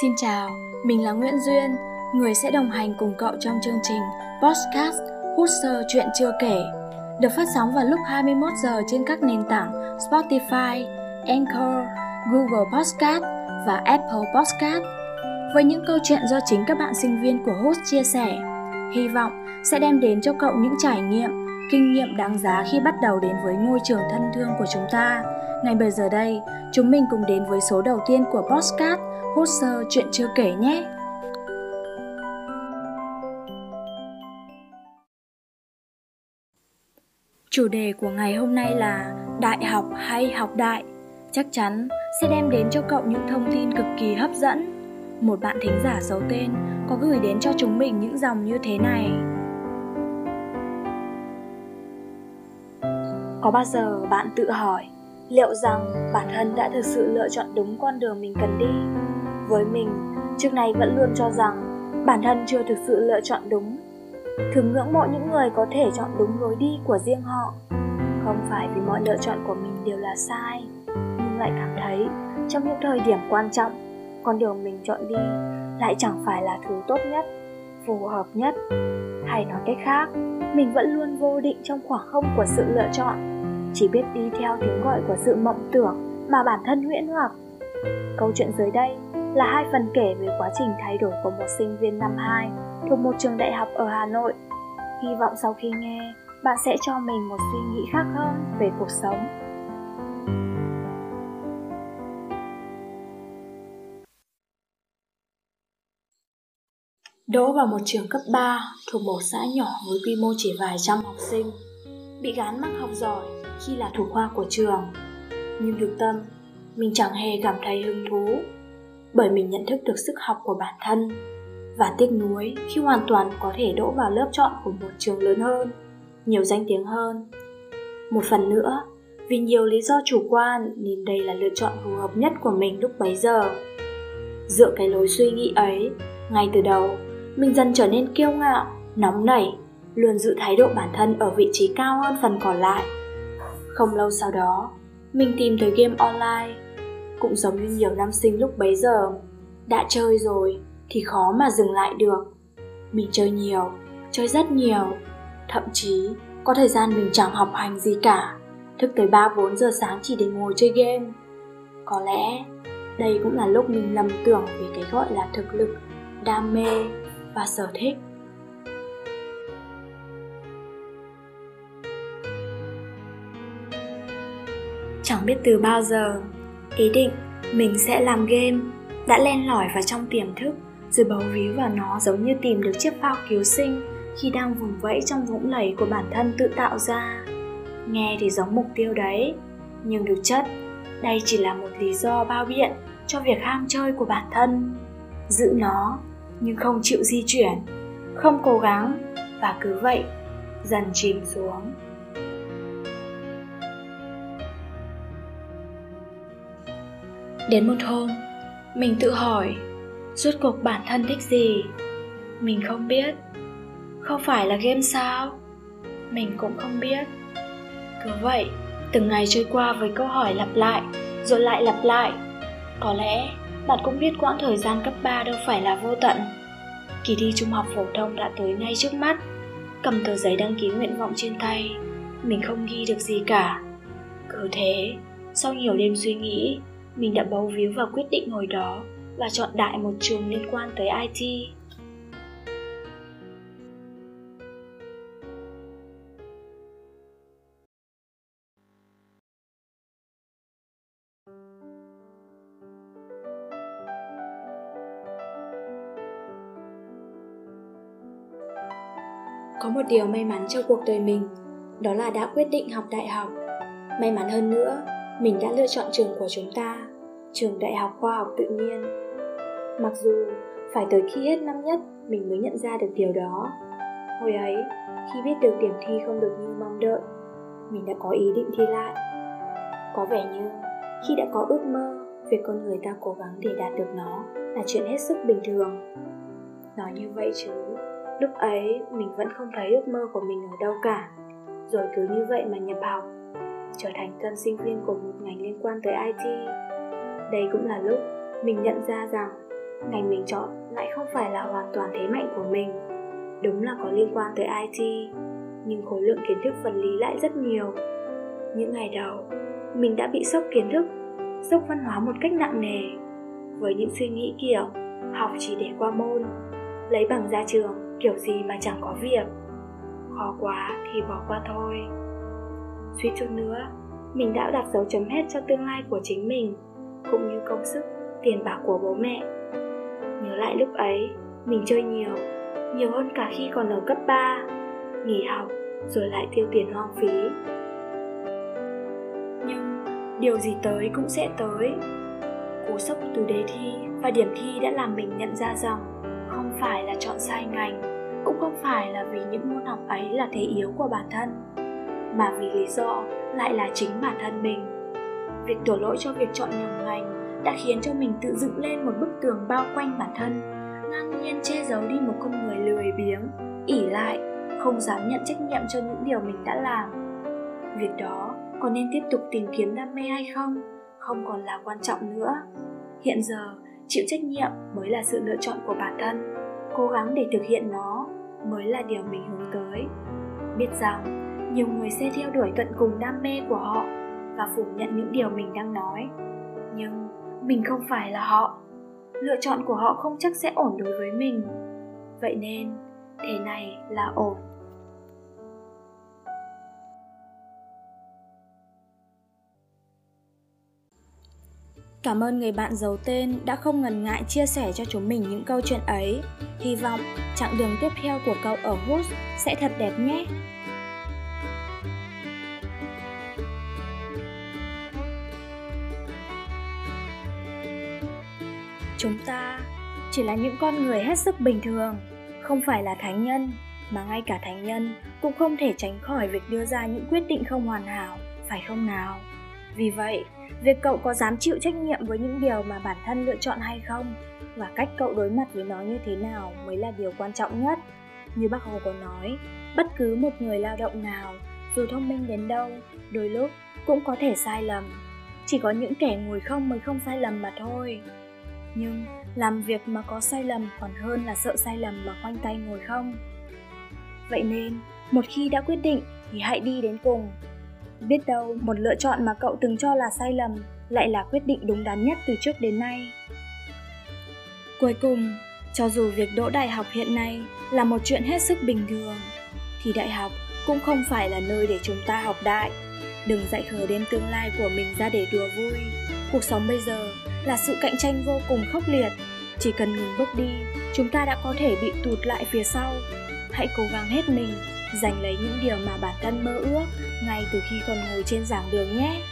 Xin chào, mình là Nguyễn Duyên, người sẽ đồng hành cùng cậu trong chương trình Podcast Hút sơ chuyện chưa kể, được phát sóng vào lúc 21 giờ trên các nền tảng Spotify, Anchor, Google Podcast và Apple Podcast. Với những câu chuyện do chính các bạn sinh viên của host chia sẻ, hy vọng sẽ đem đến cho cậu những trải nghiệm, kinh nghiệm đáng giá khi bắt đầu đến với ngôi trường thân thương của chúng ta. Ngay bây giờ đây, chúng mình cùng đến với số đầu tiên của Podcast hút sơ chuyện chưa kể nhé. Chủ đề của ngày hôm nay là Đại học hay học đại? Chắc chắn sẽ đem đến cho cậu những thông tin cực kỳ hấp dẫn. Một bạn thính giả giấu tên có gửi đến cho chúng mình những dòng như thế này. Có bao giờ bạn tự hỏi liệu rằng bản thân đã thực sự lựa chọn đúng con đường mình cần đi? Với mình, trước này vẫn luôn cho rằng bản thân chưa thực sự lựa chọn đúng. Thường ngưỡng mộ những người có thể chọn đúng lối đi của riêng họ. Không phải vì mọi lựa chọn của mình đều là sai, nhưng lại cảm thấy trong những thời điểm quan trọng, con đường mình chọn đi lại chẳng phải là thứ tốt nhất, phù hợp nhất. Hay nói cách khác, mình vẫn luôn vô định trong khoảng không của sự lựa chọn, chỉ biết đi theo tiếng gọi của sự mộng tưởng mà bản thân huyễn hoặc. Câu chuyện dưới đây là hai phần kể về quá trình thay đổi của một sinh viên năm 2 thuộc một trường đại học ở Hà Nội. Hy vọng sau khi nghe, bạn sẽ cho mình một suy nghĩ khác hơn về cuộc sống. Đỗ vào một trường cấp 3 thuộc một xã nhỏ với quy mô chỉ vài trăm học sinh. Bị gán mắc học giỏi khi là thủ khoa của trường. Nhưng thực tâm, mình chẳng hề cảm thấy hứng thú bởi mình nhận thức được sức học của bản thân và tiếc nuối khi hoàn toàn có thể đỗ vào lớp chọn của một trường lớn hơn, nhiều danh tiếng hơn. Một phần nữa, vì nhiều lý do chủ quan nên đây là lựa chọn phù hợp nhất của mình lúc bấy giờ. Dựa cái lối suy nghĩ ấy, ngay từ đầu, mình dần trở nên kiêu ngạo, nóng nảy, luôn giữ thái độ bản thân ở vị trí cao hơn phần còn lại. Không lâu sau đó, mình tìm thấy game online cũng giống như nhiều nam sinh lúc bấy giờ. Đã chơi rồi thì khó mà dừng lại được. Mình chơi nhiều, chơi rất nhiều. Thậm chí, có thời gian mình chẳng học hành gì cả. Thức tới 3-4 giờ sáng chỉ để ngồi chơi game. Có lẽ đây cũng là lúc mình lầm tưởng về cái gọi là thực lực, đam mê và sở thích. Chẳng biết từ bao giờ ý định, mình sẽ làm game. Đã len lỏi vào trong tiềm thức, rồi bấu víu vào nó giống như tìm được chiếc phao cứu sinh khi đang vùng vẫy trong vũng lầy của bản thân tự tạo ra. Nghe thì giống mục tiêu đấy, nhưng thực chất, đây chỉ là một lý do bao biện cho việc ham chơi của bản thân. Giữ nó, nhưng không chịu di chuyển, không cố gắng, và cứ vậy, dần chìm xuống. Đến một hôm, mình tự hỏi, rốt cuộc bản thân thích gì? Mình không biết. Không phải là game sao? Mình cũng không biết. Cứ vậy, từng ngày trôi qua với câu hỏi lặp lại, rồi lại lặp lại. Có lẽ bạn cũng biết quãng thời gian cấp 3 đâu phải là vô tận. Kỳ thi trung học phổ thông đã tới ngay trước mắt. Cầm tờ giấy đăng ký nguyện vọng trên tay, mình không ghi được gì cả. Cứ thế, sau nhiều đêm suy nghĩ, mình đã bấu víu vào quyết định hồi đó và chọn đại một trường liên quan tới IT. Có một điều may mắn cho cuộc đời mình, đó là đã quyết định học đại học. May mắn hơn nữa, mình đã lựa chọn trường của chúng ta, trường đại học khoa học tự nhiên. Mặc dù phải tới khi hết năm nhất mình mới nhận ra được điều đó. Hồi ấy, khi biết được điểm thi không được như mong đợi, mình đã có ý định thi lại. Có vẻ như khi đã có ước mơ việc con người ta cố gắng để đạt được nó là chuyện hết sức bình thường. Nói như vậy chứ, lúc ấy mình vẫn không thấy ước mơ của mình ở đâu cả. Rồi cứ như vậy mà nhập học trở thành tân sinh viên của một ngành liên quan tới IT. Đây cũng là lúc mình nhận ra rằng ngành mình chọn lại không phải là hoàn toàn thế mạnh của mình. Đúng là có liên quan tới it nhưng khối lượng kiến thức vật lý lại rất nhiều. Những ngày đầu, mình đã bị sốc kiến thức, sốc văn hóa một cách nặng nề. Với những suy nghĩ kiểu học chỉ để qua môn, lấy bằng ra trường kiểu gì mà chẳng có việc. Khó quá thì bỏ qua thôi suy chút nữa. Mình đã đặt dấu chấm hết cho tương lai của chính mình, cũng như công sức, tiền bạc của bố mẹ. Nhớ lại lúc ấy, mình chơi nhiều nhiều hơn cả khi còn ở cấp 3 nghỉ học, rồi lại tiêu tiền hoang phí. Nhưng điều gì tới cũng sẽ tới. Cú sốc từ đề thi và điểm thi đã làm mình nhận ra rằng không phải là chọn sai ngành, cũng không phải là vì những môn học ấy là thế yếu của bản thân mà vì lý do lại là chính bản thân mình. Việc đổ lỗi cho việc chọn nhầm ngành đã khiến cho mình tự dựng lên một bức tường bao quanh bản thân, ngang nhiên che giấu đi một con người lười biếng ỉ lại, không dám nhận trách nhiệm cho những điều mình đã làm. Việc đó có nên tiếp tục tìm kiếm đam mê hay không? Không còn là quan trọng nữa. Hiện giờ, chịu trách nhiệm mới là sự lựa chọn của bản thân. Cố gắng để thực hiện nó mới là điều mình hướng tới. Biết rằng nhiều người sẽ theo đuổi tận cùng đam mê của họ và phủ nhận những điều mình đang nói nhưng mình không phải là họ lựa chọn của họ không chắc sẽ ổn đối với mình vậy nên, thế này là ổn Cảm ơn người bạn giấu tên đã không ngần ngại chia sẻ cho chúng mình những câu chuyện ấy. Hy vọng chặng đường tiếp theo của cậu ở Hút sẽ thật đẹp nhé. Chúng ta chỉ là những con người hết sức bình thường, không phải là thánh nhân, mà ngay cả thánh nhân cũng không thể tránh khỏi việc đưa ra những quyết định không hoàn hảo, phải không nào? Vì vậy, việc cậu có dám chịu trách nhiệm với những điều mà bản thân lựa chọn hay không và cách cậu đối mặt với nó như thế nào mới là điều quan trọng nhất? Như bác hồ có nói bất cứ một người lao động nào dù thông minh đến đâu đôi lúc cũng có thể sai lầm. Chỉ có những kẻ ngồi không mới không sai lầm mà thôi nhưng làm việc mà có sai lầm còn hơn là sợ sai lầm mà khoanh tay ngồi không? Vậy nên, một khi đã quyết định thì hãy đi đến cùng. Biết đâu một lựa chọn mà cậu từng cho là sai lầm lại là quyết định đúng đắn nhất từ trước đến nay. Cuối cùng, cho dù việc đỗ đại học hiện nay là một chuyện hết sức bình thường, thì đại học cũng không phải là nơi để chúng ta học đại. Đừng dạy khờ đem tương lai của mình ra để đùa vui. Cuộc sống bây giờ là sự cạnh tranh vô cùng khốc liệt. Chỉ cần ngừng bước đi, chúng ta đã có thể bị tụt lại phía sau. Hãy cố gắng hết mình, giành lấy những điều mà bản thân mơ ước ngay từ khi còn ngồi trên giảng đường nhé.